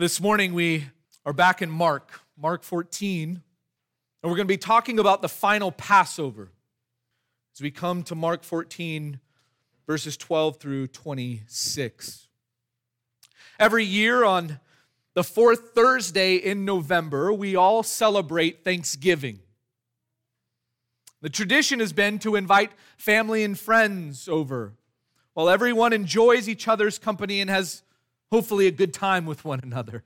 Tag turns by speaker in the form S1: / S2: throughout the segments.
S1: This morning we are back in Mark, Mark 14, and we're going to be talking about the final Passover as we come to Mark 14, verses 12 through 26. Every year on the fourth Thursday in November, we all celebrate Thanksgiving. The tradition has been to invite family and friends over while everyone enjoys each other's company and has hopefully a good time with one another.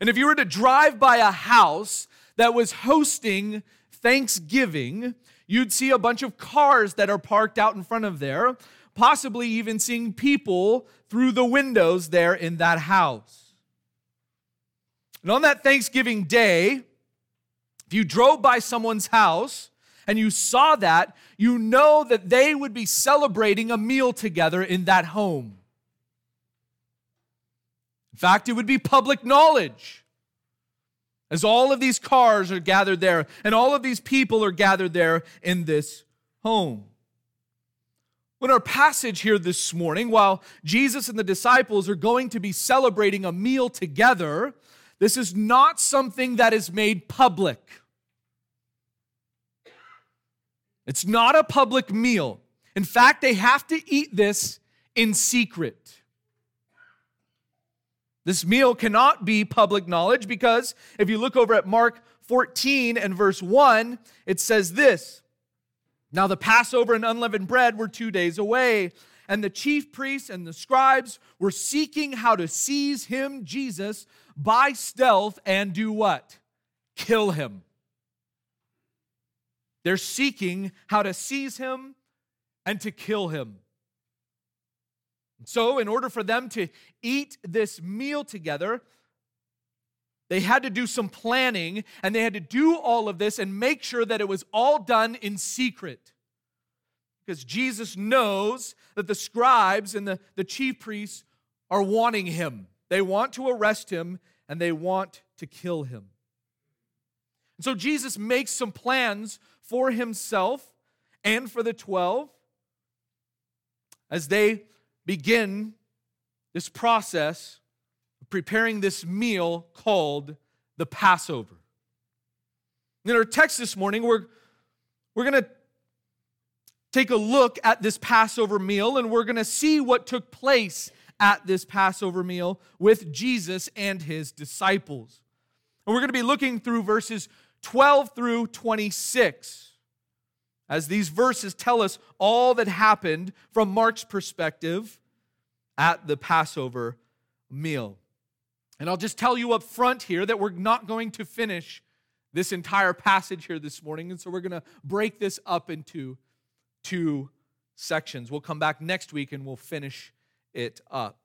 S1: And if you were to drive by a house that was hosting Thanksgiving, you'd see a bunch of cars that are parked out in front of there, possibly even seeing people through the windows there in that house. And on that Thanksgiving day, if you drove by someone's house and you saw that, you know that they would be celebrating a meal together in that home. In fact, it would be public knowledge as all of these cars are gathered there and all of these people are gathered there in this home. In our passage here this morning, while Jesus and the disciples are going to be celebrating a meal together, this is not something that is made public. It's not a public meal. In fact, they have to eat this in secret. This meal cannot be public knowledge because if you look over at Mark 14 and verse 1, it says this Now the Passover and unleavened bread were two days away, and the chief priests and the scribes were seeking how to seize him, Jesus, by stealth and do what? Kill him. They're seeking how to seize him and to kill him. So, in order for them to eat this meal together, they had to do some planning and they had to do all of this and make sure that it was all done in secret. Because Jesus knows that the scribes and the, the chief priests are wanting him. They want to arrest him and they want to kill him. And so Jesus makes some plans for himself and for the 12 as they begin this process of preparing this meal called the Passover. In our text this morning, we're, we're going to take a look at this Passover meal and we're going to see what took place at this Passover meal with Jesus and his disciples. And we're going to be looking through verses 12 through 26 as these verses tell us all that happened from Mark's perspective at the Passover meal. And I'll just tell you up front here that we're not going to finish this entire passage here this morning. And so we're going to break this up into two sections. We'll come back next week and we'll finish it up.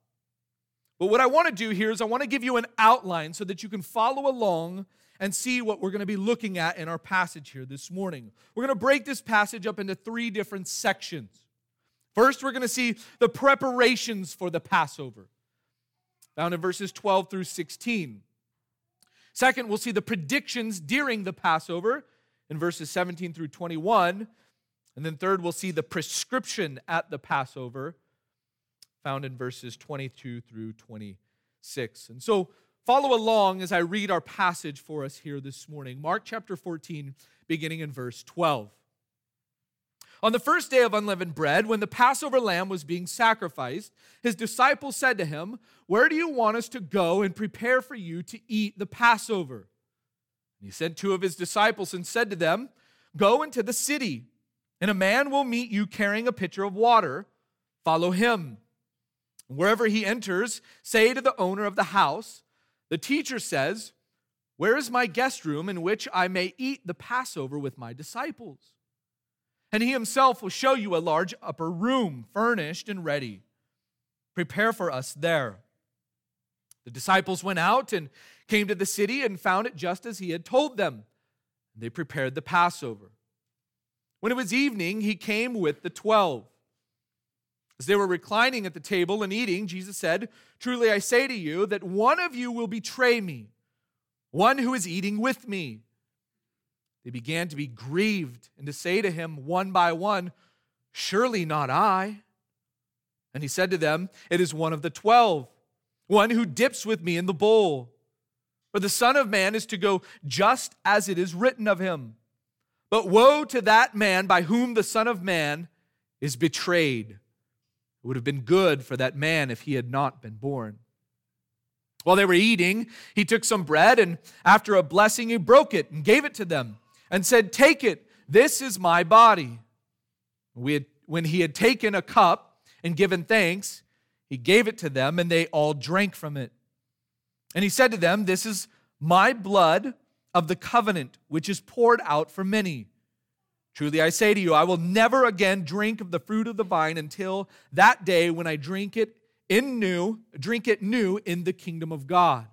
S1: But what I want to do here is I want to give you an outline so that you can follow along and see what we're going to be looking at in our passage here this morning. We're going to break this passage up into three different sections. First, we're going to see the preparations for the Passover, found in verses 12 through 16. Second, we'll see the predictions during the Passover in verses 17 through 21. And then third, we'll see the prescription at the Passover, found in verses 22 through 26. And so, Follow along as I read our passage for us here this morning. Mark chapter 14, beginning in verse 12. On the first day of unleavened bread, when the Passover lamb was being sacrificed, his disciples said to him, Where do you want us to go and prepare for you to eat the Passover? He sent two of his disciples and said to them, Go into the city, and a man will meet you carrying a pitcher of water. Follow him. Wherever he enters, say to the owner of the house, the teacher says, Where is my guest room in which I may eat the Passover with my disciples? And he himself will show you a large upper room, furnished and ready. Prepare for us there. The disciples went out and came to the city and found it just as he had told them. They prepared the Passover. When it was evening, he came with the twelve. As they were reclining at the table and eating, Jesus said, Truly I say to you that one of you will betray me, one who is eating with me. They began to be grieved and to say to him one by one, Surely not I. And he said to them, It is one of the twelve, one who dips with me in the bowl. For the Son of Man is to go just as it is written of him. But woe to that man by whom the Son of Man is betrayed. It would have been good for that man if he had not been born. While they were eating, he took some bread and after a blessing, he broke it and gave it to them and said, Take it, this is my body. Had, when he had taken a cup and given thanks, he gave it to them and they all drank from it. And he said to them, This is my blood of the covenant, which is poured out for many. Truly I say to you, I will never again drink of the fruit of the vine until that day when I drink it in new, drink it new in the kingdom of God.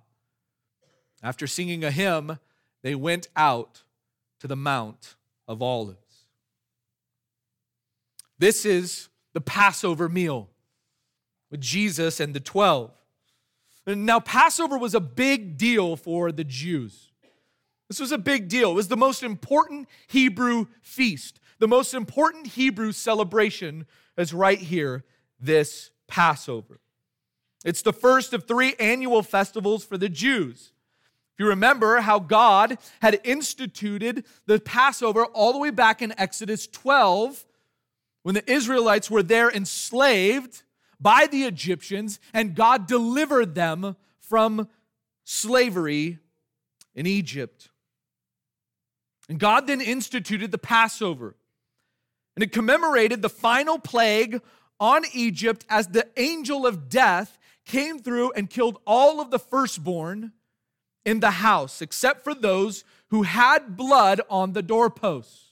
S1: After singing a hymn, they went out to the Mount of Olives. This is the Passover meal with Jesus and the 12. Now, Passover was a big deal for the Jews. This was a big deal. It was the most important Hebrew feast, the most important Hebrew celebration is right here, this Passover. It's the first of three annual festivals for the Jews. If you remember how God had instituted the Passover all the way back in Exodus 12, when the Israelites were there enslaved by the Egyptians, and God delivered them from slavery in Egypt. And God then instituted the Passover. And it commemorated the final plague on Egypt as the angel of death came through and killed all of the firstborn in the house, except for those who had blood on the doorposts.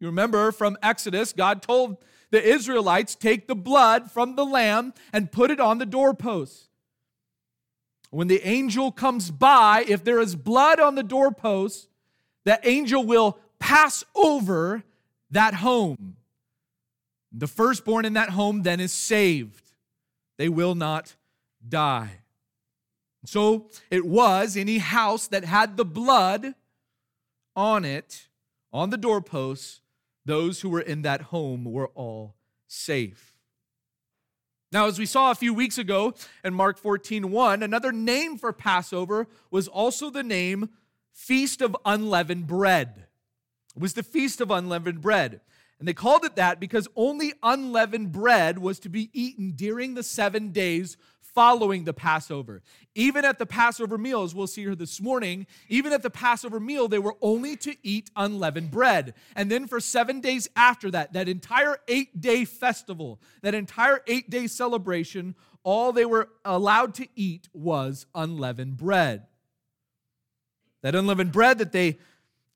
S1: You remember from Exodus, God told the Israelites, Take the blood from the lamb and put it on the doorposts. When the angel comes by, if there is blood on the doorpost, that angel will pass over that home. The firstborn in that home then is saved. They will not die. So it was any house that had the blood on it, on the doorposts, those who were in that home were all safe. Now, as we saw a few weeks ago in Mark 14 1, another name for Passover was also the name Feast of Unleavened Bread. It was the Feast of Unleavened Bread. And they called it that because only unleavened bread was to be eaten during the seven days following the Passover. Even at the Passover meals, we'll see here this morning, even at the Passover meal, they were only to eat unleavened bread. And then for seven days after that, that entire eight day festival, that entire eight day celebration, all they were allowed to eat was unleavened bread. That unleavened bread that they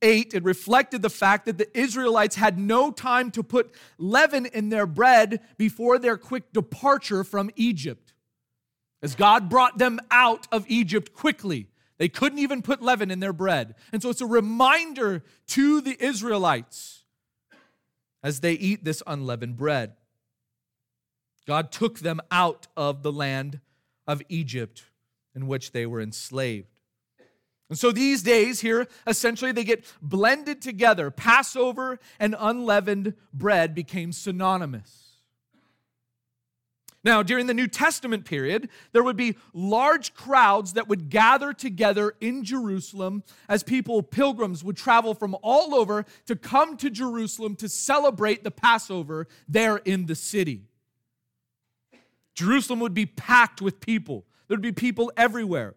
S1: ate, it reflected the fact that the Israelites had no time to put leaven in their bread before their quick departure from Egypt. As God brought them out of Egypt quickly, they couldn't even put leaven in their bread. And so it's a reminder to the Israelites as they eat this unleavened bread. God took them out of the land of Egypt in which they were enslaved. And so these days here, essentially, they get blended together. Passover and unleavened bread became synonymous. Now, during the New Testament period, there would be large crowds that would gather together in Jerusalem as people, pilgrims, would travel from all over to come to Jerusalem to celebrate the Passover there in the city. Jerusalem would be packed with people, there'd be people everywhere.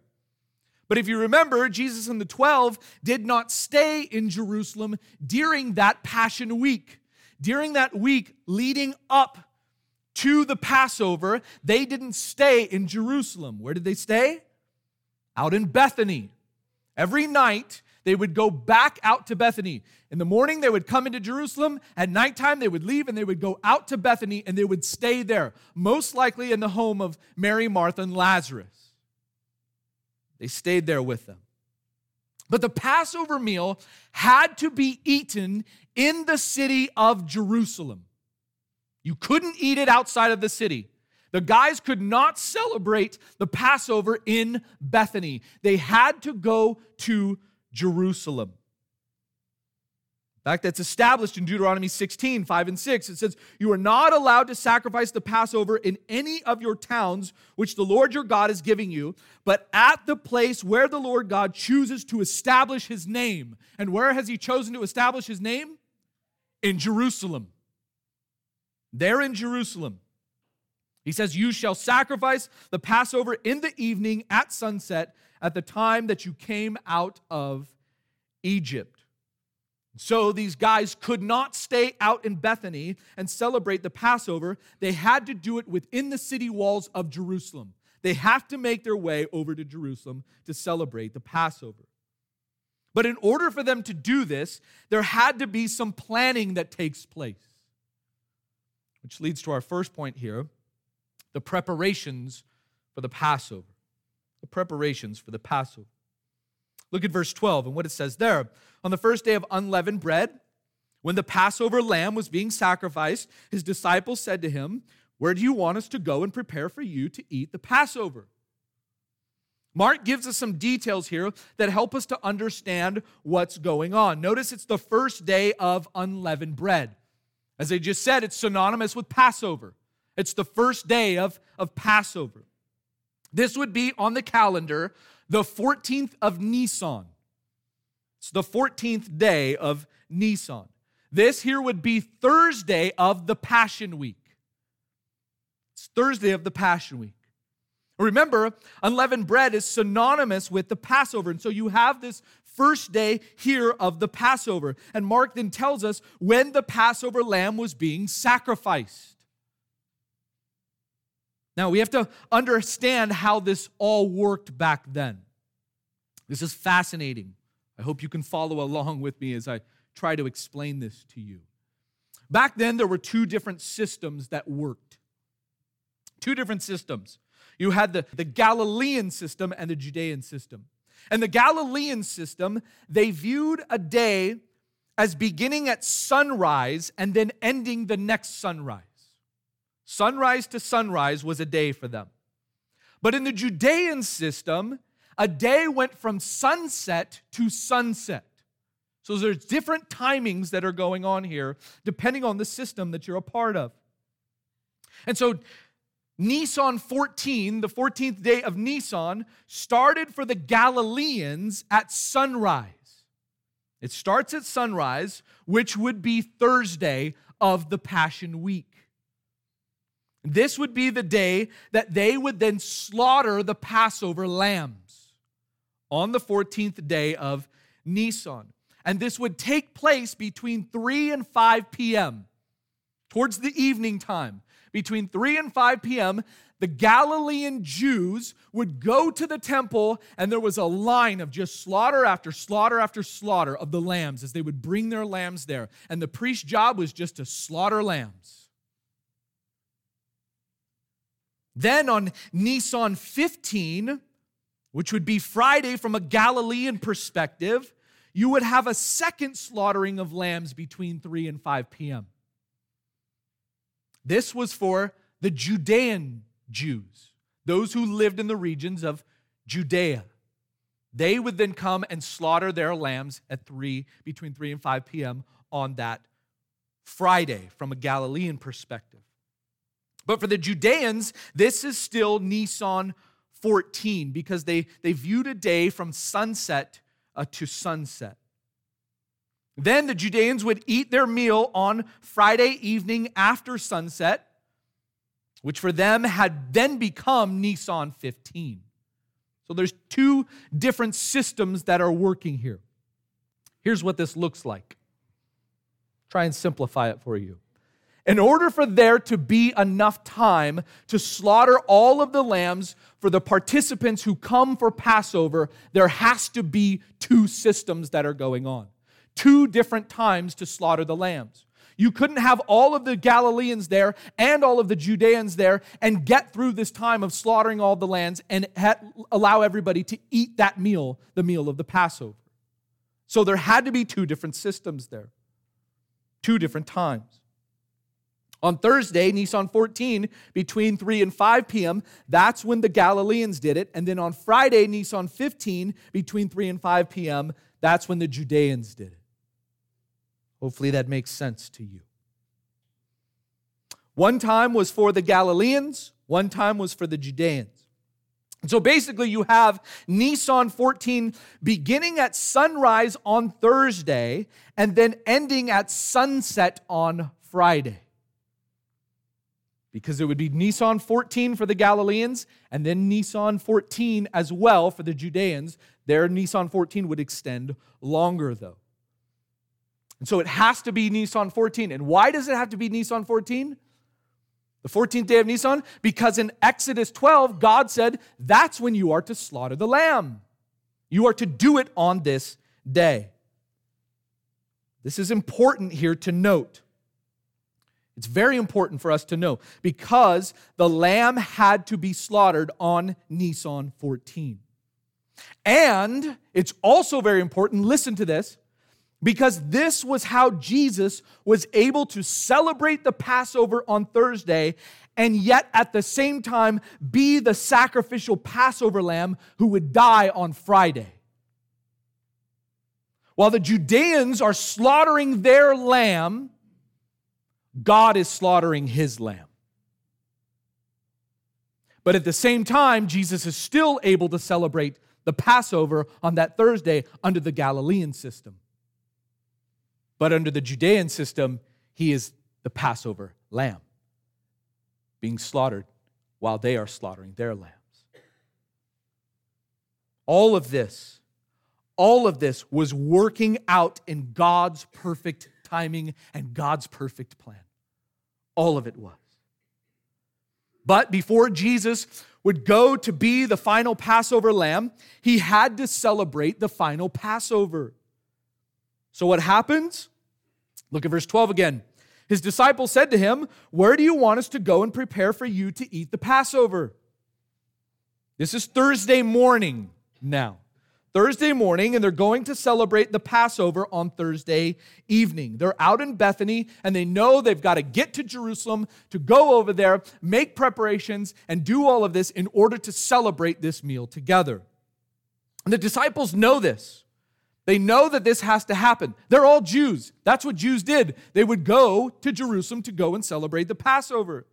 S1: But if you remember, Jesus and the 12 did not stay in Jerusalem during that Passion Week. During that week leading up to the Passover, they didn't stay in Jerusalem. Where did they stay? Out in Bethany. Every night, they would go back out to Bethany. In the morning, they would come into Jerusalem. At nighttime, they would leave and they would go out to Bethany and they would stay there, most likely in the home of Mary, Martha, and Lazarus. They stayed there with them. But the Passover meal had to be eaten in the city of Jerusalem. You couldn't eat it outside of the city. The guys could not celebrate the Passover in Bethany. They had to go to Jerusalem. In fact, that's established in Deuteronomy 16, 5 and 6. It says, You are not allowed to sacrifice the Passover in any of your towns which the Lord your God is giving you, but at the place where the Lord God chooses to establish his name. And where has he chosen to establish his name? In Jerusalem. There in Jerusalem. He says, You shall sacrifice the Passover in the evening at sunset at the time that you came out of Egypt. So these guys could not stay out in Bethany and celebrate the Passover. They had to do it within the city walls of Jerusalem. They have to make their way over to Jerusalem to celebrate the Passover. But in order for them to do this, there had to be some planning that takes place. Which leads to our first point here the preparations for the Passover. The preparations for the Passover. Look at verse 12 and what it says there. On the first day of unleavened bread, when the Passover lamb was being sacrificed, his disciples said to him, Where do you want us to go and prepare for you to eat the Passover? Mark gives us some details here that help us to understand what's going on. Notice it's the first day of unleavened bread. As I just said, it's synonymous with Passover. It's the first day of, of Passover. This would be on the calendar the 14th of Nisan. It's the 14th day of Nisan. This here would be Thursday of the Passion Week. It's Thursday of the Passion Week. Remember, unleavened bread is synonymous with the Passover. And so you have this first day here of the Passover. And Mark then tells us when the Passover lamb was being sacrificed. Now, we have to understand how this all worked back then. This is fascinating. I hope you can follow along with me as I try to explain this to you. Back then, there were two different systems that worked. Two different systems. You had the, the Galilean system and the Judean system. And the Galilean system, they viewed a day as beginning at sunrise and then ending the next sunrise. Sunrise to sunrise was a day for them. But in the Judean system, a day went from sunset to sunset. So there's different timings that are going on here depending on the system that you're a part of. And so Nisan 14, the 14th day of Nisan, started for the Galileans at sunrise. It starts at sunrise, which would be Thursday of the Passion Week. This would be the day that they would then slaughter the Passover lambs on the 14th day of Nisan. And this would take place between 3 and 5 p.m., towards the evening time. Between 3 and 5 p.m., the Galilean Jews would go to the temple, and there was a line of just slaughter after slaughter after slaughter of the lambs as they would bring their lambs there. And the priest's job was just to slaughter lambs. Then on Nisan 15, which would be Friday from a Galilean perspective, you would have a second slaughtering of lambs between 3 and 5 p.m. This was for the Judean Jews, those who lived in the regions of Judea. They would then come and slaughter their lambs at 3 between 3 and 5 p.m. on that Friday from a Galilean perspective. But for the Judeans, this is still Nisan 14 because they, they viewed a day from sunset uh, to sunset. Then the Judeans would eat their meal on Friday evening after sunset, which for them had then become Nisan 15. So there's two different systems that are working here. Here's what this looks like. Try and simplify it for you. In order for there to be enough time to slaughter all of the lambs for the participants who come for Passover, there has to be two systems that are going on. Two different times to slaughter the lambs. You couldn't have all of the Galileans there and all of the Judeans there and get through this time of slaughtering all the lambs and allow everybody to eat that meal, the meal of the Passover. So there had to be two different systems there, two different times. On Thursday, Nisan 14, between 3 and 5 p.m., that's when the Galileans did it. And then on Friday, Nisan 15, between 3 and 5 p.m., that's when the Judeans did it. Hopefully that makes sense to you. One time was for the Galileans, one time was for the Judeans. So basically, you have Nisan 14 beginning at sunrise on Thursday and then ending at sunset on Friday. Because it would be Nisan 14 for the Galileans and then Nisan 14 as well for the Judeans. Their Nisan 14 would extend longer, though. And so it has to be Nisan 14. And why does it have to be Nisan 14? The 14th day of Nisan? Because in Exodus 12, God said, that's when you are to slaughter the lamb. You are to do it on this day. This is important here to note. It's very important for us to know because the lamb had to be slaughtered on Nisan 14. And it's also very important, listen to this, because this was how Jesus was able to celebrate the Passover on Thursday and yet at the same time be the sacrificial Passover lamb who would die on Friday. While the Judeans are slaughtering their lamb, God is slaughtering his lamb. But at the same time, Jesus is still able to celebrate the Passover on that Thursday under the Galilean system. But under the Judean system, he is the Passover lamb being slaughtered while they are slaughtering their lambs. All of this, all of this was working out in God's perfect timing and God's perfect plan. All of it was. But before Jesus would go to be the final Passover lamb, he had to celebrate the final Passover. So what happens? Look at verse 12 again. His disciples said to him, Where do you want us to go and prepare for you to eat the Passover? This is Thursday morning now. Thursday morning, and they're going to celebrate the Passover on Thursday evening. They're out in Bethany, and they know they've got to get to Jerusalem to go over there, make preparations, and do all of this in order to celebrate this meal together. And the disciples know this. They know that this has to happen. They're all Jews. That's what Jews did. They would go to Jerusalem to go and celebrate the Passover.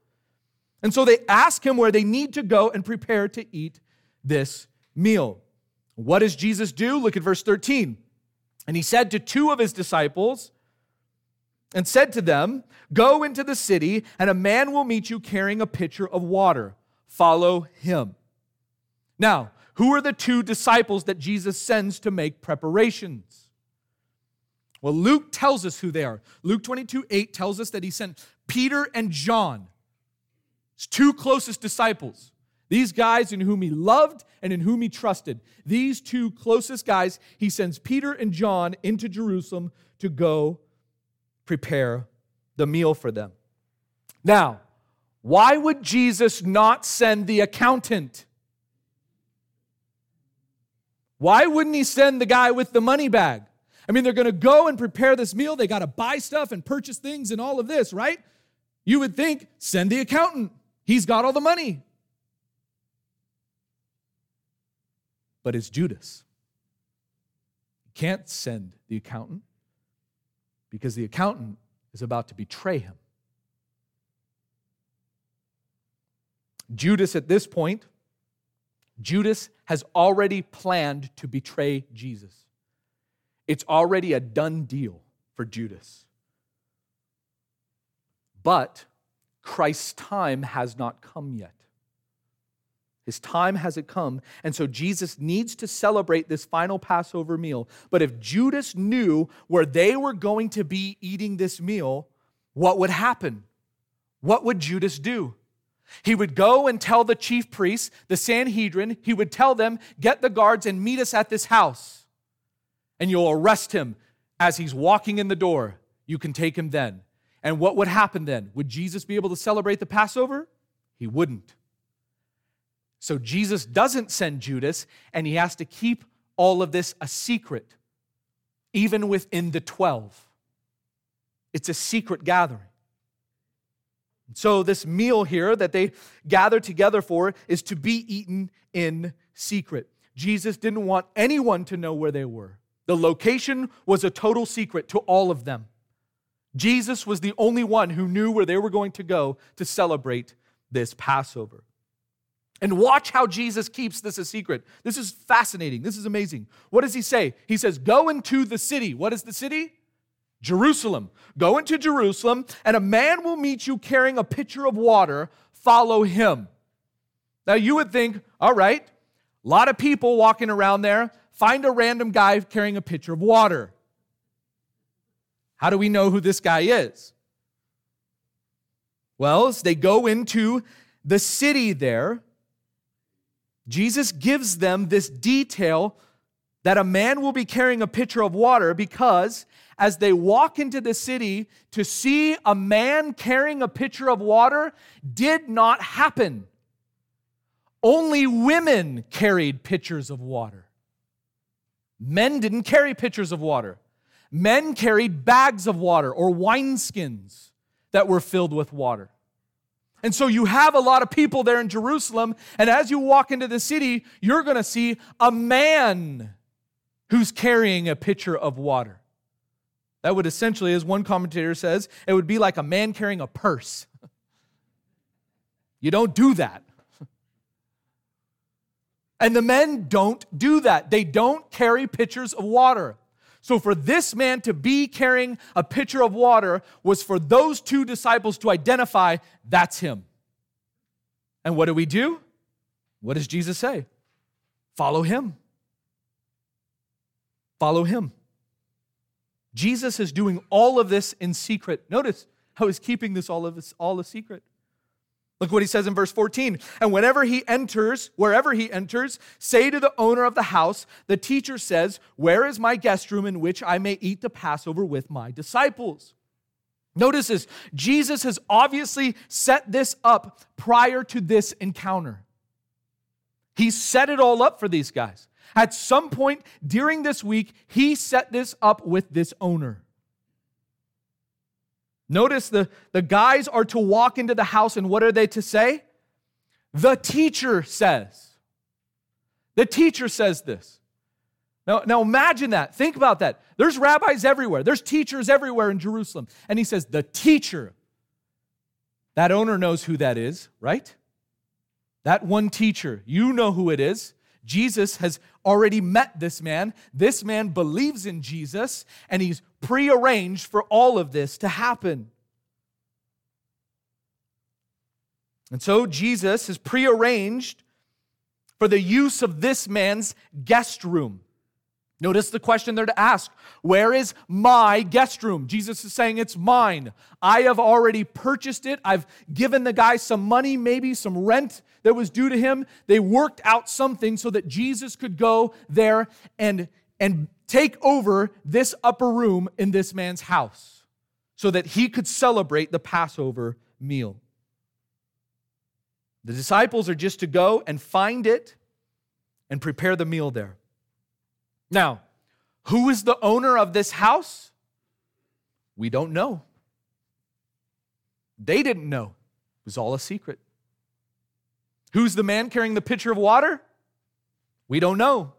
S1: And so they ask him where they need to go and prepare to eat this meal. What does Jesus do? Look at verse 13. And he said to two of his disciples, and said to them, Go into the city, and a man will meet you carrying a pitcher of water. Follow him. Now, who are the two disciples that Jesus sends to make preparations? Well, Luke tells us who they are. Luke 22 8 tells us that he sent Peter and John, his two closest disciples. These guys in whom he loved and in whom he trusted. These two closest guys, he sends Peter and John into Jerusalem to go prepare the meal for them. Now, why would Jesus not send the accountant? Why wouldn't he send the guy with the money bag? I mean, they're going to go and prepare this meal. They got to buy stuff and purchase things and all of this, right? You would think, send the accountant. He's got all the money. But it's Judas. Can't send the accountant because the accountant is about to betray him. Judas, at this point, Judas has already planned to betray Jesus. It's already a done deal for Judas. But Christ's time has not come yet. His time hasn't come. And so Jesus needs to celebrate this final Passover meal. But if Judas knew where they were going to be eating this meal, what would happen? What would Judas do? He would go and tell the chief priests, the Sanhedrin, he would tell them, Get the guards and meet us at this house. And you'll arrest him as he's walking in the door. You can take him then. And what would happen then? Would Jesus be able to celebrate the Passover? He wouldn't. So Jesus doesn't send Judas, and he has to keep all of this a secret, even within the 12. It's a secret gathering. So, this meal here that they gather together for is to be eaten in secret. Jesus didn't want anyone to know where they were. The location was a total secret to all of them. Jesus was the only one who knew where they were going to go to celebrate this Passover. And watch how Jesus keeps this a secret. This is fascinating. This is amazing. What does he say? He says, Go into the city. What is the city? Jerusalem. Go into Jerusalem, and a man will meet you carrying a pitcher of water. Follow him. Now, you would think, all right, a lot of people walking around there. Find a random guy carrying a pitcher of water. How do we know who this guy is? Well, as they go into the city there, Jesus gives them this detail that a man will be carrying a pitcher of water because as they walk into the city to see a man carrying a pitcher of water did not happen. Only women carried pitchers of water. Men didn't carry pitchers of water. Men carried bags of water or wineskins that were filled with water. And so you have a lot of people there in Jerusalem, and as you walk into the city, you're going to see a man who's carrying a pitcher of water. That would essentially, as one commentator says, it would be like a man carrying a purse. You don't do that. And the men don't do that. They don't carry pitchers of water. So, for this man to be carrying a pitcher of water was for those two disciples to identify that's him. And what do we do? What does Jesus say? Follow him. Follow him. Jesus is doing all of this in secret. Notice how he's keeping this all of this all a secret. Look what he says in verse 14. And whenever he enters, wherever he enters, say to the owner of the house, the teacher says, Where is my guest room in which I may eat the Passover with my disciples? Notice this Jesus has obviously set this up prior to this encounter. He set it all up for these guys. At some point during this week, he set this up with this owner. Notice the, the guys are to walk into the house, and what are they to say? The teacher says. The teacher says this. Now, now imagine that. Think about that. There's rabbis everywhere, there's teachers everywhere in Jerusalem. And he says, The teacher. That owner knows who that is, right? That one teacher, you know who it is. Jesus has already met this man. This man believes in Jesus, and he's prearranged for all of this to happen. And so Jesus has prearranged for the use of this man's guest room. Notice the question there to ask Where is my guest room? Jesus is saying, It's mine. I have already purchased it. I've given the guy some money, maybe some rent that was due to him. They worked out something so that Jesus could go there and, and take over this upper room in this man's house so that he could celebrate the Passover meal. The disciples are just to go and find it and prepare the meal there. Now, who is the owner of this house? We don't know. They didn't know. It was all a secret. Who's the man carrying the pitcher of water? We don't know,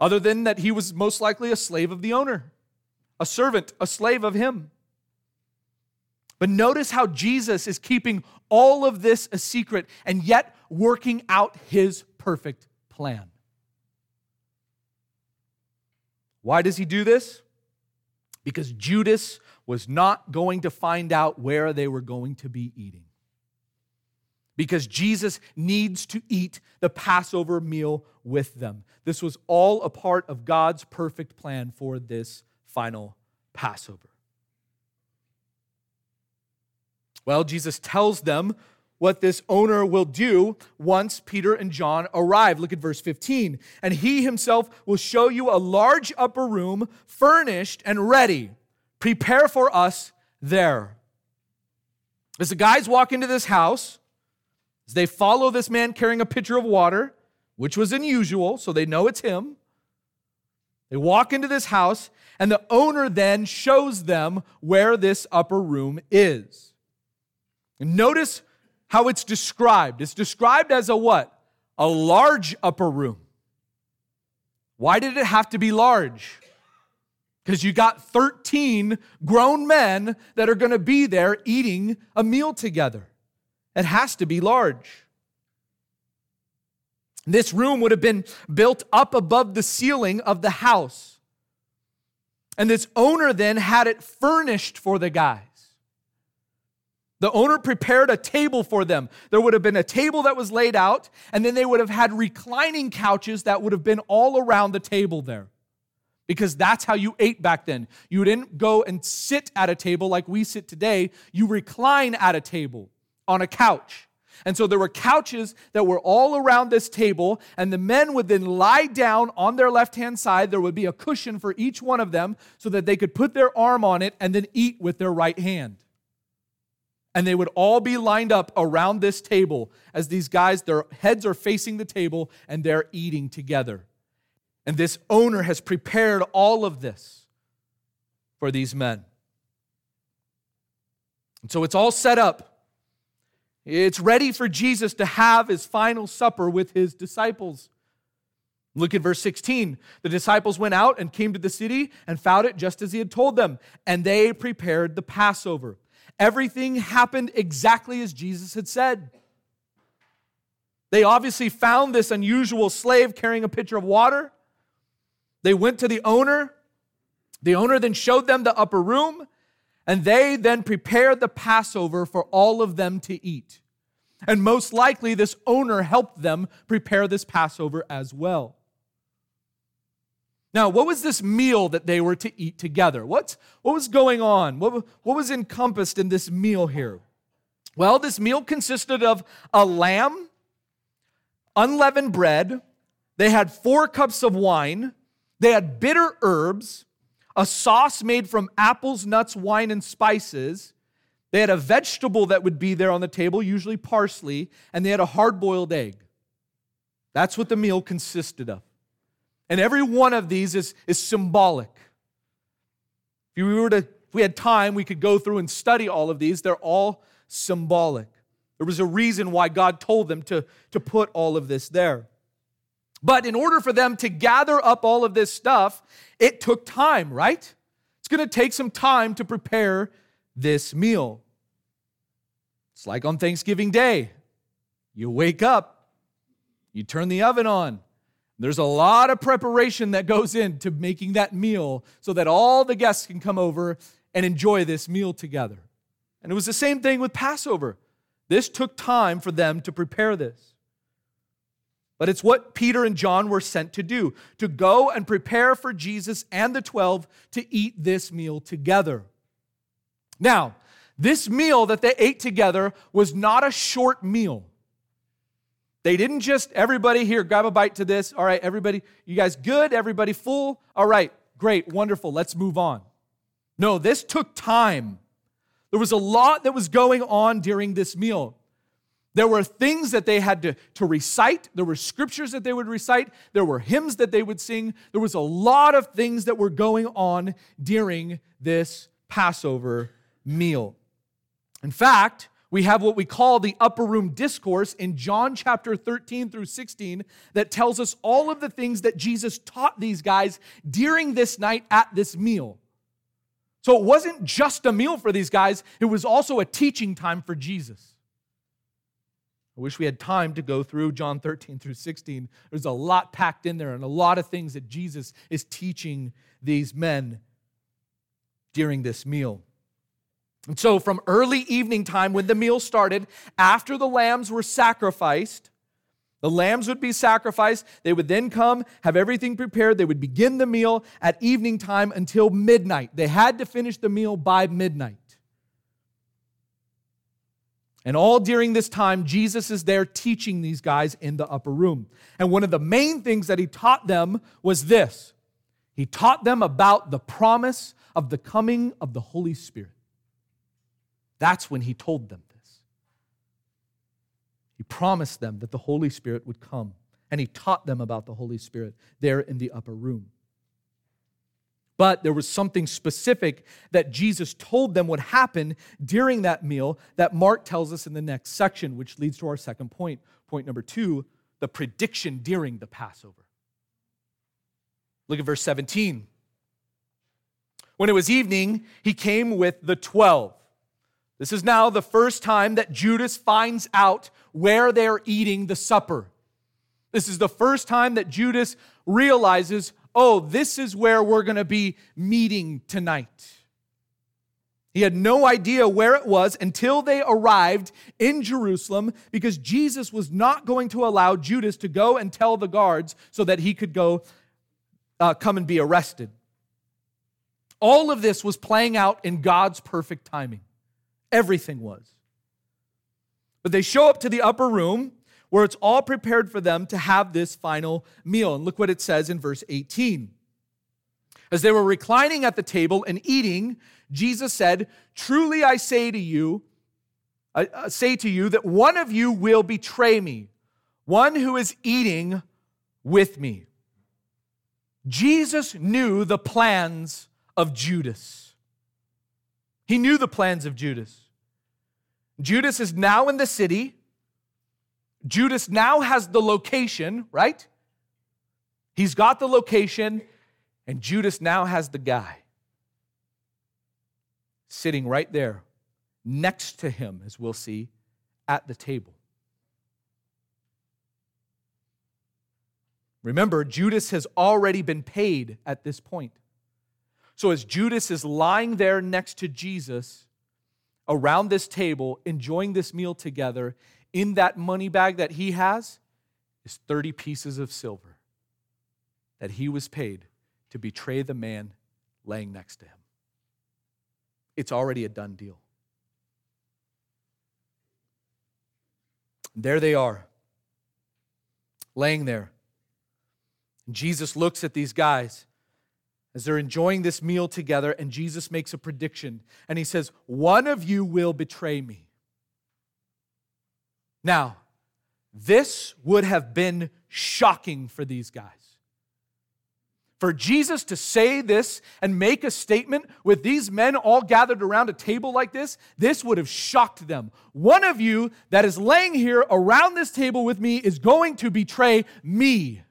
S1: other than that he was most likely a slave of the owner, a servant, a slave of him. But notice how Jesus is keeping all of this a secret and yet working out his perfect plan. Why does he do this? Because Judas was not going to find out where they were going to be eating. Because Jesus needs to eat the Passover meal with them. This was all a part of God's perfect plan for this final Passover. Well, Jesus tells them what this owner will do once Peter and John arrive. Look at verse 15. And he himself will show you a large upper room, furnished and ready. Prepare for us there. As the guys walk into this house, as they follow this man carrying a pitcher of water, which was unusual, so they know it's him, they walk into this house, and the owner then shows them where this upper room is. And notice how it's described. It's described as a what? A large upper room. Why did it have to be large? Because you got 13 grown men that are going to be there eating a meal together. It has to be large. This room would have been built up above the ceiling of the house. And this owner then had it furnished for the guys. The owner prepared a table for them. There would have been a table that was laid out, and then they would have had reclining couches that would have been all around the table there. Because that's how you ate back then. You didn't go and sit at a table like we sit today, you recline at a table on a couch. And so there were couches that were all around this table, and the men would then lie down on their left hand side. There would be a cushion for each one of them so that they could put their arm on it and then eat with their right hand. And they would all be lined up around this table as these guys, their heads are facing the table and they're eating together. And this owner has prepared all of this for these men. And so it's all set up. It's ready for Jesus to have his final supper with his disciples. Look at verse 16. The disciples went out and came to the city and found it just as he had told them, and they prepared the Passover. Everything happened exactly as Jesus had said. They obviously found this unusual slave carrying a pitcher of water. They went to the owner. The owner then showed them the upper room. And they then prepared the Passover for all of them to eat. And most likely, this owner helped them prepare this Passover as well. Now, what was this meal that they were to eat together? What's, what was going on? What, what was encompassed in this meal here? Well, this meal consisted of a lamb, unleavened bread, they had four cups of wine, they had bitter herbs, a sauce made from apples, nuts, wine, and spices. They had a vegetable that would be there on the table, usually parsley, and they had a hard boiled egg. That's what the meal consisted of. And every one of these is, is symbolic. If we were to, if we had time, we could go through and study all of these. They're all symbolic. There was a reason why God told them to, to put all of this there. But in order for them to gather up all of this stuff, it took time, right? It's going to take some time to prepare this meal. It's like on Thanksgiving Day. You wake up, you turn the oven on. There's a lot of preparation that goes into making that meal so that all the guests can come over and enjoy this meal together. And it was the same thing with Passover. This took time for them to prepare this. But it's what Peter and John were sent to do to go and prepare for Jesus and the 12 to eat this meal together. Now, this meal that they ate together was not a short meal. They didn't just, everybody here, grab a bite to this. All right, everybody, you guys good? Everybody full? All right, great, wonderful, let's move on. No, this took time. There was a lot that was going on during this meal. There were things that they had to, to recite. There were scriptures that they would recite. There were hymns that they would sing. There was a lot of things that were going on during this Passover meal. In fact, we have what we call the upper room discourse in John chapter 13 through 16 that tells us all of the things that Jesus taught these guys during this night at this meal. So it wasn't just a meal for these guys, it was also a teaching time for Jesus. I wish we had time to go through John 13 through 16. There's a lot packed in there and a lot of things that Jesus is teaching these men during this meal. And so, from early evening time, when the meal started, after the lambs were sacrificed, the lambs would be sacrificed. They would then come, have everything prepared. They would begin the meal at evening time until midnight. They had to finish the meal by midnight. And all during this time, Jesus is there teaching these guys in the upper room. And one of the main things that he taught them was this he taught them about the promise of the coming of the Holy Spirit. That's when he told them this. He promised them that the Holy Spirit would come, and he taught them about the Holy Spirit there in the upper room. But there was something specific that Jesus told them would happen during that meal that Mark tells us in the next section, which leads to our second point. Point number two the prediction during the Passover. Look at verse 17. When it was evening, he came with the twelve. This is now the first time that Judas finds out where they're eating the supper. This is the first time that Judas realizes, oh, this is where we're going to be meeting tonight. He had no idea where it was until they arrived in Jerusalem because Jesus was not going to allow Judas to go and tell the guards so that he could go uh, come and be arrested. All of this was playing out in God's perfect timing. Everything was. But they show up to the upper room where it's all prepared for them to have this final meal. And look what it says in verse 18. As they were reclining at the table and eating, Jesus said, Truly I say to you, I say to you that one of you will betray me, one who is eating with me. Jesus knew the plans of Judas. He knew the plans of Judas. Judas is now in the city. Judas now has the location, right? He's got the location, and Judas now has the guy sitting right there next to him, as we'll see, at the table. Remember, Judas has already been paid at this point. So, as Judas is lying there next to Jesus around this table, enjoying this meal together, in that money bag that he has is 30 pieces of silver that he was paid to betray the man laying next to him. It's already a done deal. There they are, laying there. Jesus looks at these guys as they're enjoying this meal together, and Jesus makes a prediction. And he says, One of you will betray me. Now, this would have been shocking for these guys. For Jesus to say this and make a statement with these men all gathered around a table like this, this would have shocked them. One of you that is laying here around this table with me is going to betray me.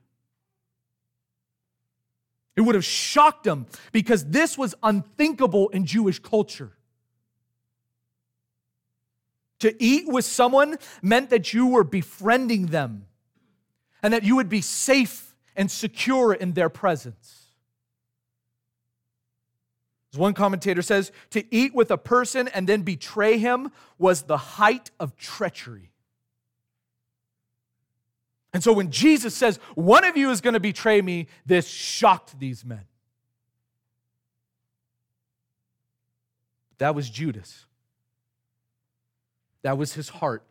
S1: It would have shocked them because this was unthinkable in Jewish culture. To eat with someone meant that you were befriending them and that you would be safe and secure in their presence. As one commentator says, to eat with a person and then betray him was the height of treachery. And so when Jesus says, One of you is going to betray me, this shocked these men. That was Judas. That was his heart.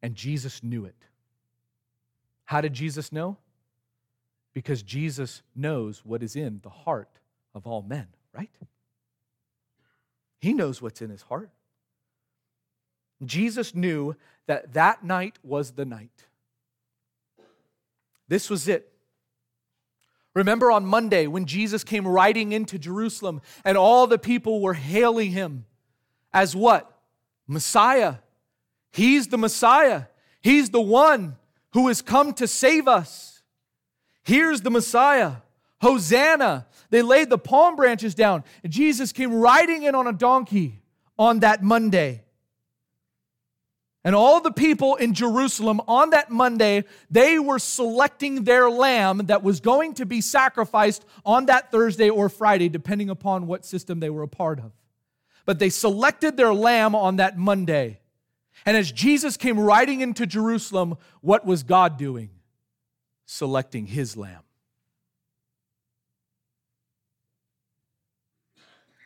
S1: And Jesus knew it. How did Jesus know? Because Jesus knows what is in the heart of all men, right? He knows what's in his heart. Jesus knew that that night was the night this was it. Remember on Monday when Jesus came riding into Jerusalem and all the people were hailing him as what? Messiah. He's the Messiah. He's the one who has come to save us. Here's the Messiah. Hosanna. They laid the palm branches down, Jesus came riding in on a donkey on that Monday. And all the people in Jerusalem on that Monday, they were selecting their lamb that was going to be sacrificed on that Thursday or Friday, depending upon what system they were a part of. But they selected their lamb on that Monday. And as Jesus came riding into Jerusalem, what was God doing? Selecting his lamb.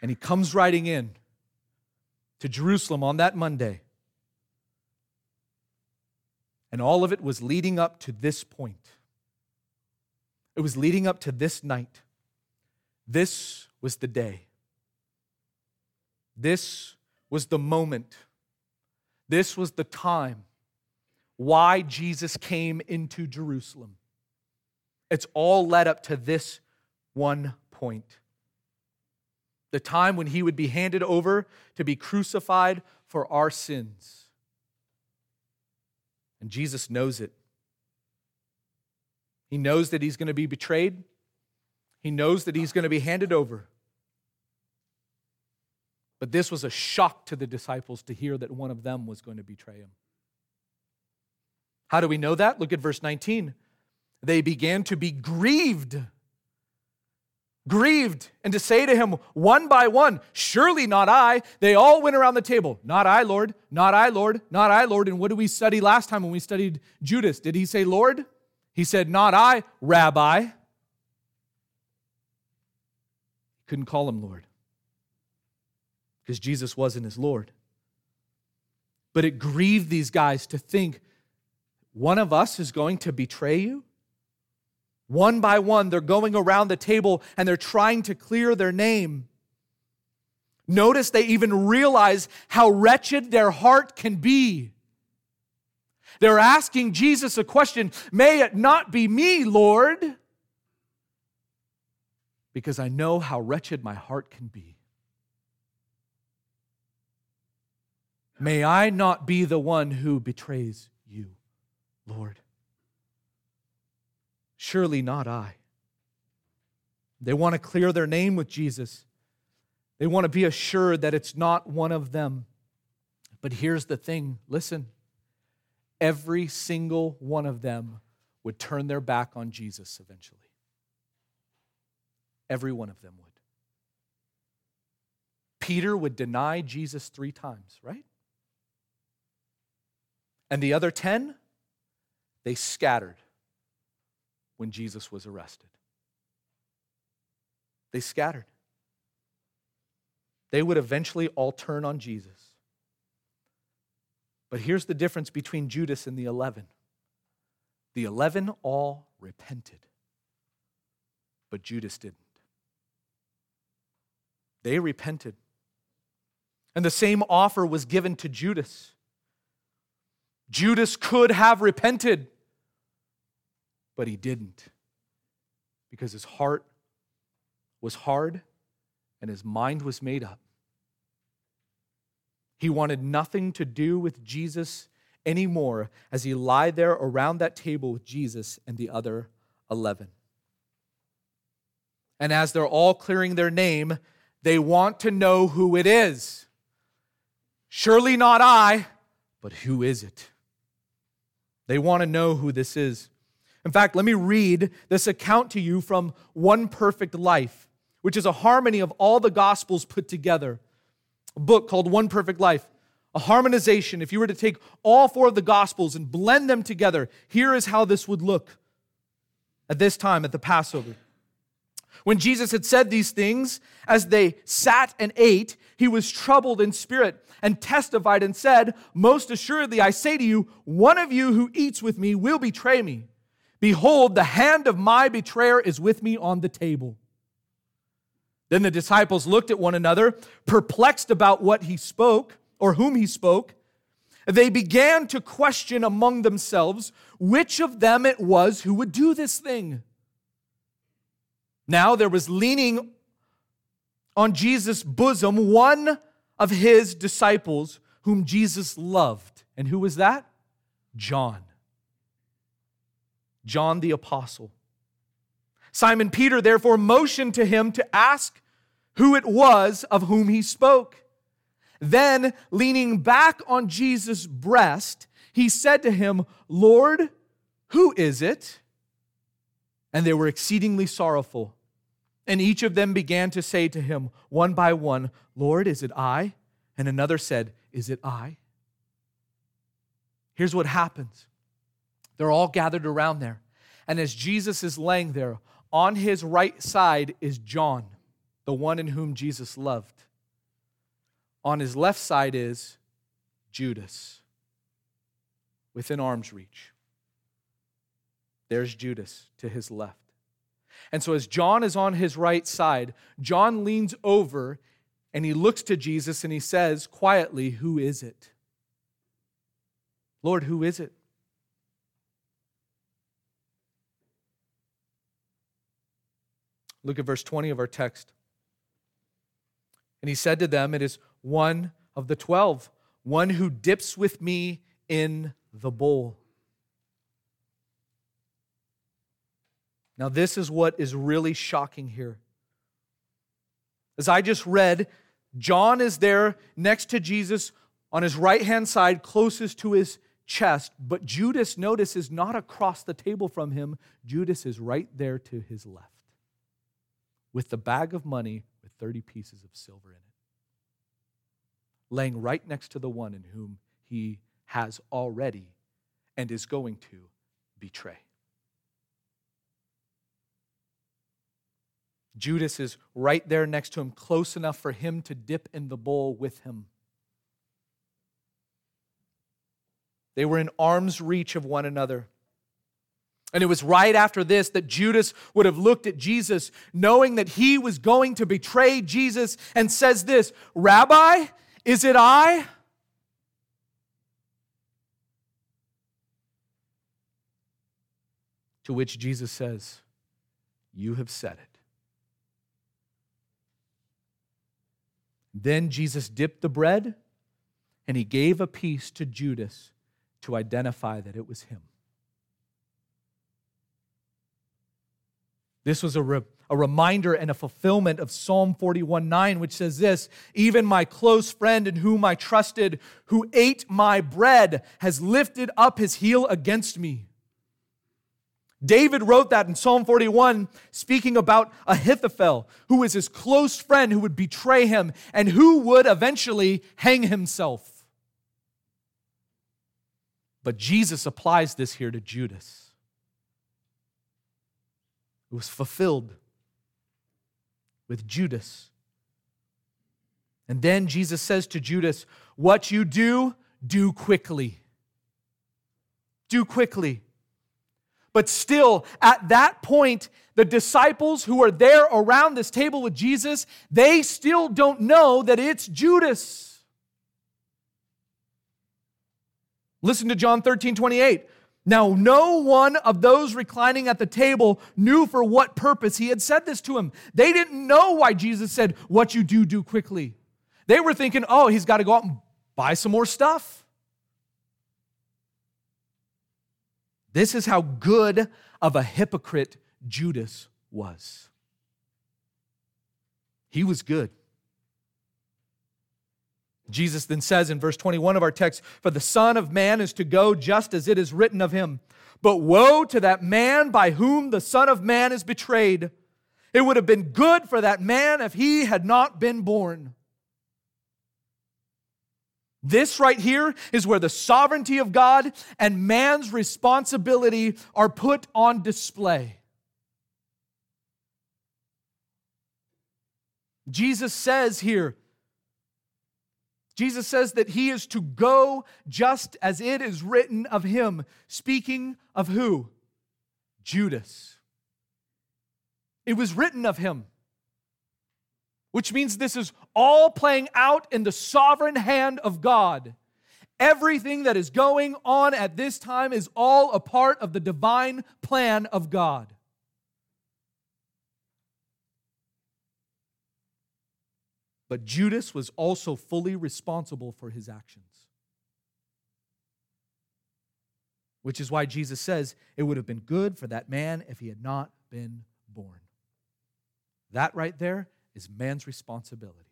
S1: And he comes riding in to Jerusalem on that Monday. And all of it was leading up to this point. It was leading up to this night. This was the day. This was the moment. This was the time why Jesus came into Jerusalem. It's all led up to this one point the time when he would be handed over to be crucified for our sins. And Jesus knows it. He knows that he's going to be betrayed. He knows that he's going to be handed over. But this was a shock to the disciples to hear that one of them was going to betray him. How do we know that? Look at verse 19. They began to be grieved. Grieved, and to say to him one by one, Surely not I. They all went around the table, Not I, Lord, not I, Lord, not I, Lord. And what did we study last time when we studied Judas? Did he say, Lord? He said, Not I, Rabbi. Couldn't call him Lord because Jesus wasn't his Lord. But it grieved these guys to think one of us is going to betray you. One by one, they're going around the table and they're trying to clear their name. Notice they even realize how wretched their heart can be. They're asking Jesus a question May it not be me, Lord, because I know how wretched my heart can be. May I not be the one who betrays you, Lord. Surely not I. They want to clear their name with Jesus. They want to be assured that it's not one of them. But here's the thing listen, every single one of them would turn their back on Jesus eventually. Every one of them would. Peter would deny Jesus three times, right? And the other 10, they scattered when Jesus was arrested. They scattered. They would eventually all turn on Jesus. But here's the difference between Judas and the 11 the 11 all repented, but Judas didn't. They repented. And the same offer was given to Judas. Judas could have repented, but he didn't because his heart was hard and his mind was made up. He wanted nothing to do with Jesus anymore as he lied there around that table with Jesus and the other 11. And as they're all clearing their name, they want to know who it is. Surely not I, but who is it? They want to know who this is. In fact, let me read this account to you from One Perfect Life, which is a harmony of all the Gospels put together. A book called One Perfect Life, a harmonization. If you were to take all four of the Gospels and blend them together, here is how this would look at this time at the Passover. When Jesus had said these things, as they sat and ate, he was troubled in spirit and testified and said, Most assuredly, I say to you, one of you who eats with me will betray me. Behold, the hand of my betrayer is with me on the table. Then the disciples looked at one another, perplexed about what he spoke or whom he spoke. They began to question among themselves which of them it was who would do this thing. Now there was leaning on Jesus' bosom one of his disciples whom Jesus loved. And who was that? John. John the Apostle. Simon Peter therefore motioned to him to ask who it was of whom he spoke. Then, leaning back on Jesus' breast, he said to him, Lord, who is it? And they were exceedingly sorrowful. And each of them began to say to him, one by one, Lord, is it I? And another said, Is it I? Here's what happens they're all gathered around there. And as Jesus is laying there, on his right side is John, the one in whom Jesus loved. On his left side is Judas, within arm's reach. There's Judas to his left. And so, as John is on his right side, John leans over and he looks to Jesus and he says quietly, Who is it? Lord, who is it? Look at verse 20 of our text. And he said to them, It is one of the twelve, one who dips with me in the bowl. Now, this is what is really shocking here. As I just read, John is there next to Jesus on his right hand side, closest to his chest. But Judas, notice, is not across the table from him. Judas is right there to his left with the bag of money with 30 pieces of silver in it, laying right next to the one in whom he has already and is going to betray. Judas is right there next to him, close enough for him to dip in the bowl with him. They were in arm's reach of one another. And it was right after this that Judas would have looked at Jesus, knowing that he was going to betray Jesus, and says, This, Rabbi, is it I? To which Jesus says, You have said it. Then Jesus dipped the bread and he gave a piece to Judas to identify that it was him. This was a, re- a reminder and a fulfillment of Psalm 41 9, which says this Even my close friend in whom I trusted, who ate my bread, has lifted up his heel against me. David wrote that in Psalm 41, speaking about Ahithophel, who was his close friend who would betray him and who would eventually hang himself. But Jesus applies this here to Judas. It was fulfilled with Judas. And then Jesus says to Judas, What you do, do quickly. Do quickly. But still, at that point, the disciples who are there around this table with Jesus, they still don't know that it's Judas. Listen to John 13, 28. Now, no one of those reclining at the table knew for what purpose he had said this to him. They didn't know why Jesus said, What you do, do quickly. They were thinking, Oh, he's got to go out and buy some more stuff. This is how good of a hypocrite Judas was. He was good. Jesus then says in verse 21 of our text, For the Son of Man is to go just as it is written of him. But woe to that man by whom the Son of Man is betrayed. It would have been good for that man if he had not been born. This right here is where the sovereignty of God and man's responsibility are put on display. Jesus says here, Jesus says that he is to go just as it is written of him. Speaking of who? Judas. It was written of him which means this is all playing out in the sovereign hand of God. Everything that is going on at this time is all a part of the divine plan of God. But Judas was also fully responsible for his actions. Which is why Jesus says it would have been good for that man if he had not been born. That right there is man's responsibility.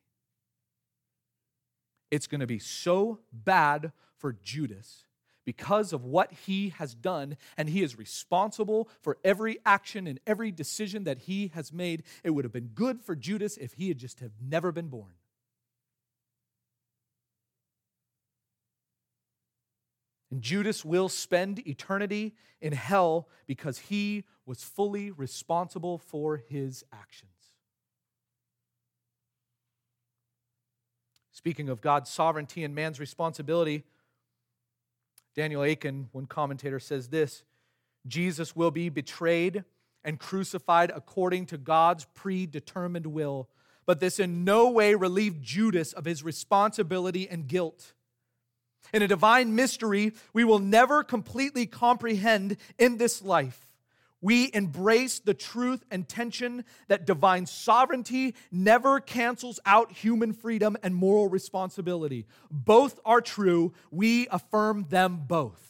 S1: It's going to be so bad for Judas because of what he has done, and he is responsible for every action and every decision that he has made. It would have been good for Judas if he had just have never been born. And Judas will spend eternity in hell because he was fully responsible for his actions. Speaking of God's sovereignty and man's responsibility, Daniel Akin, one commentator, says this Jesus will be betrayed and crucified according to God's predetermined will, but this in no way relieved Judas of his responsibility and guilt. In a divine mystery we will never completely comprehend in this life we embrace the truth and tension that divine sovereignty never cancels out human freedom and moral responsibility. Both are true. We affirm them both.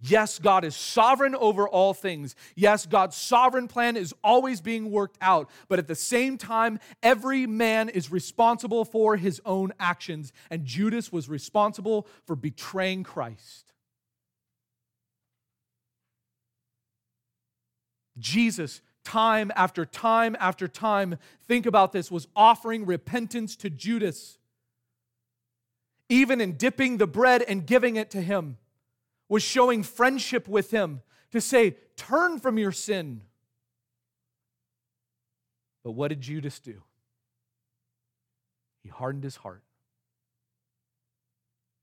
S1: Yes, God is sovereign over all things. Yes, God's sovereign plan is always being worked out. But at the same time, every man is responsible for his own actions. And Judas was responsible for betraying Christ. Jesus, time after time after time, think about this, was offering repentance to Judas. Even in dipping the bread and giving it to him was showing friendship with him to say, Turn from your sin. But what did Judas do? He hardened his heart,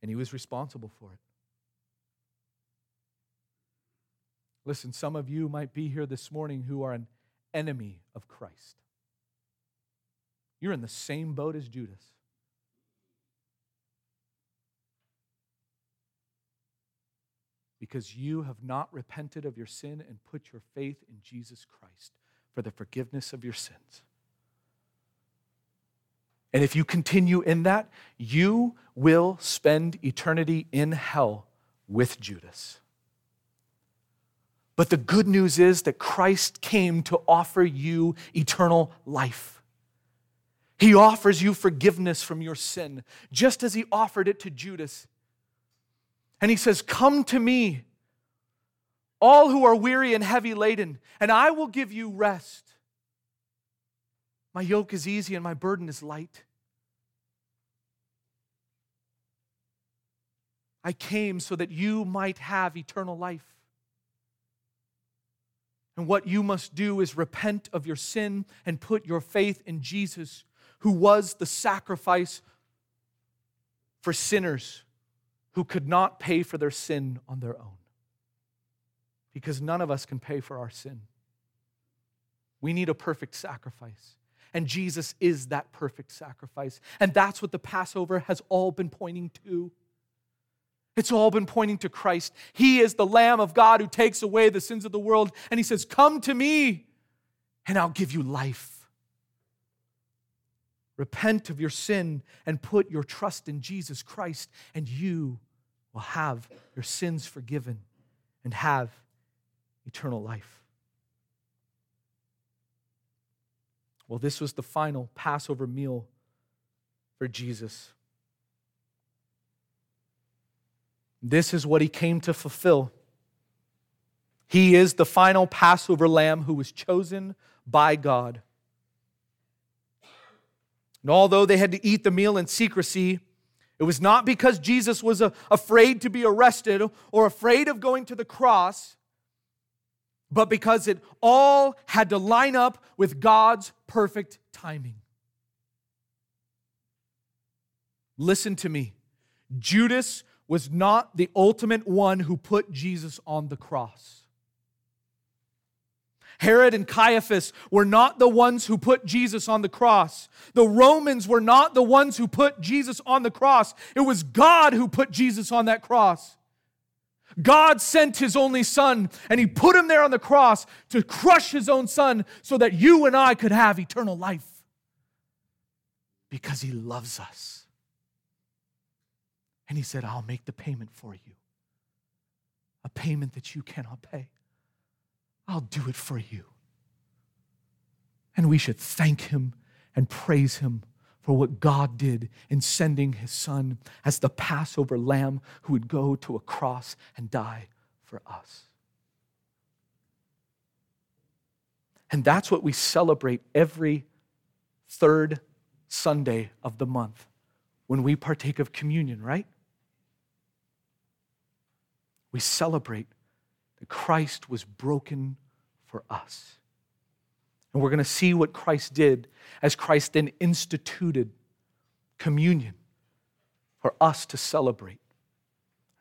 S1: and he was responsible for it. Listen, some of you might be here this morning who are an enemy of Christ. You're in the same boat as Judas. because you have not repented of your sin and put your faith in Jesus Christ for the forgiveness of your sins. And if you continue in that, you will spend eternity in hell with Judas. But the good news is that Christ came to offer you eternal life. He offers you forgiveness from your sin, just as he offered it to Judas. And he says, Come to me, all who are weary and heavy laden, and I will give you rest. My yoke is easy and my burden is light. I came so that you might have eternal life. And what you must do is repent of your sin and put your faith in Jesus, who was the sacrifice for sinners who could not pay for their sin on their own. Because none of us can pay for our sin. We need a perfect sacrifice. And Jesus is that perfect sacrifice. And that's what the Passover has all been pointing to. It's all been pointing to Christ. He is the Lamb of God who takes away the sins of the world. And He says, Come to me, and I'll give you life. Repent of your sin and put your trust in Jesus Christ, and you will have your sins forgiven and have eternal life. Well, this was the final Passover meal for Jesus. This is what he came to fulfill. He is the final Passover lamb who was chosen by God. And although they had to eat the meal in secrecy, it was not because Jesus was uh, afraid to be arrested or afraid of going to the cross, but because it all had to line up with God's perfect timing. Listen to me. Judas was not the ultimate one who put Jesus on the cross. Herod and Caiaphas were not the ones who put Jesus on the cross. The Romans were not the ones who put Jesus on the cross. It was God who put Jesus on that cross. God sent his only son and he put him there on the cross to crush his own son so that you and I could have eternal life because he loves us. And he said, I'll make the payment for you, a payment that you cannot pay. I'll do it for you. And we should thank him and praise him for what God did in sending his son as the Passover lamb who would go to a cross and die for us. And that's what we celebrate every third Sunday of the month when we partake of communion, right? We celebrate that Christ was broken for us. And we're going to see what Christ did as Christ then instituted communion for us to celebrate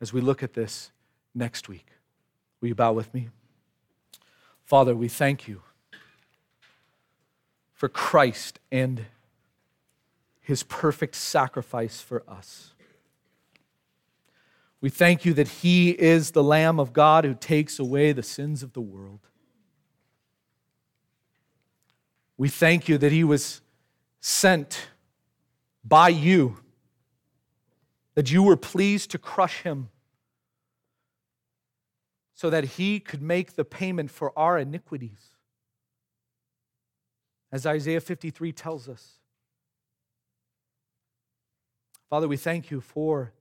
S1: as we look at this next week. Will you bow with me? Father, we thank you for Christ and his perfect sacrifice for us. We thank you that He is the Lamb of God who takes away the sins of the world. We thank you that He was sent by you, that you were pleased to crush Him, so that he could make the payment for our iniquities. As Isaiah 53 tells us. Father, we thank you for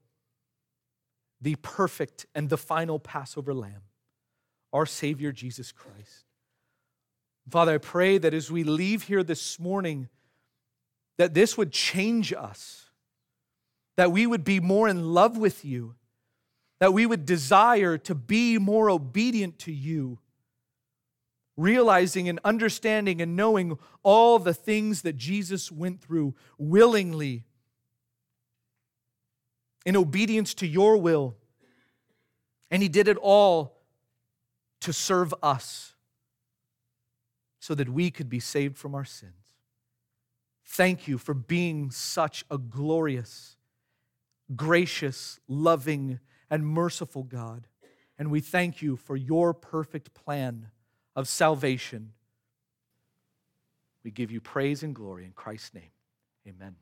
S1: the perfect and the final Passover lamb, our Savior Jesus Christ. Father, I pray that as we leave here this morning, that this would change us, that we would be more in love with you, that we would desire to be more obedient to you, realizing and understanding and knowing all the things that Jesus went through willingly in obedience to your will. And he did it all to serve us so that we could be saved from our sins. Thank you for being such a glorious, gracious, loving, and merciful God. And we thank you for your perfect plan of salvation. We give you praise and glory in Christ's name. Amen.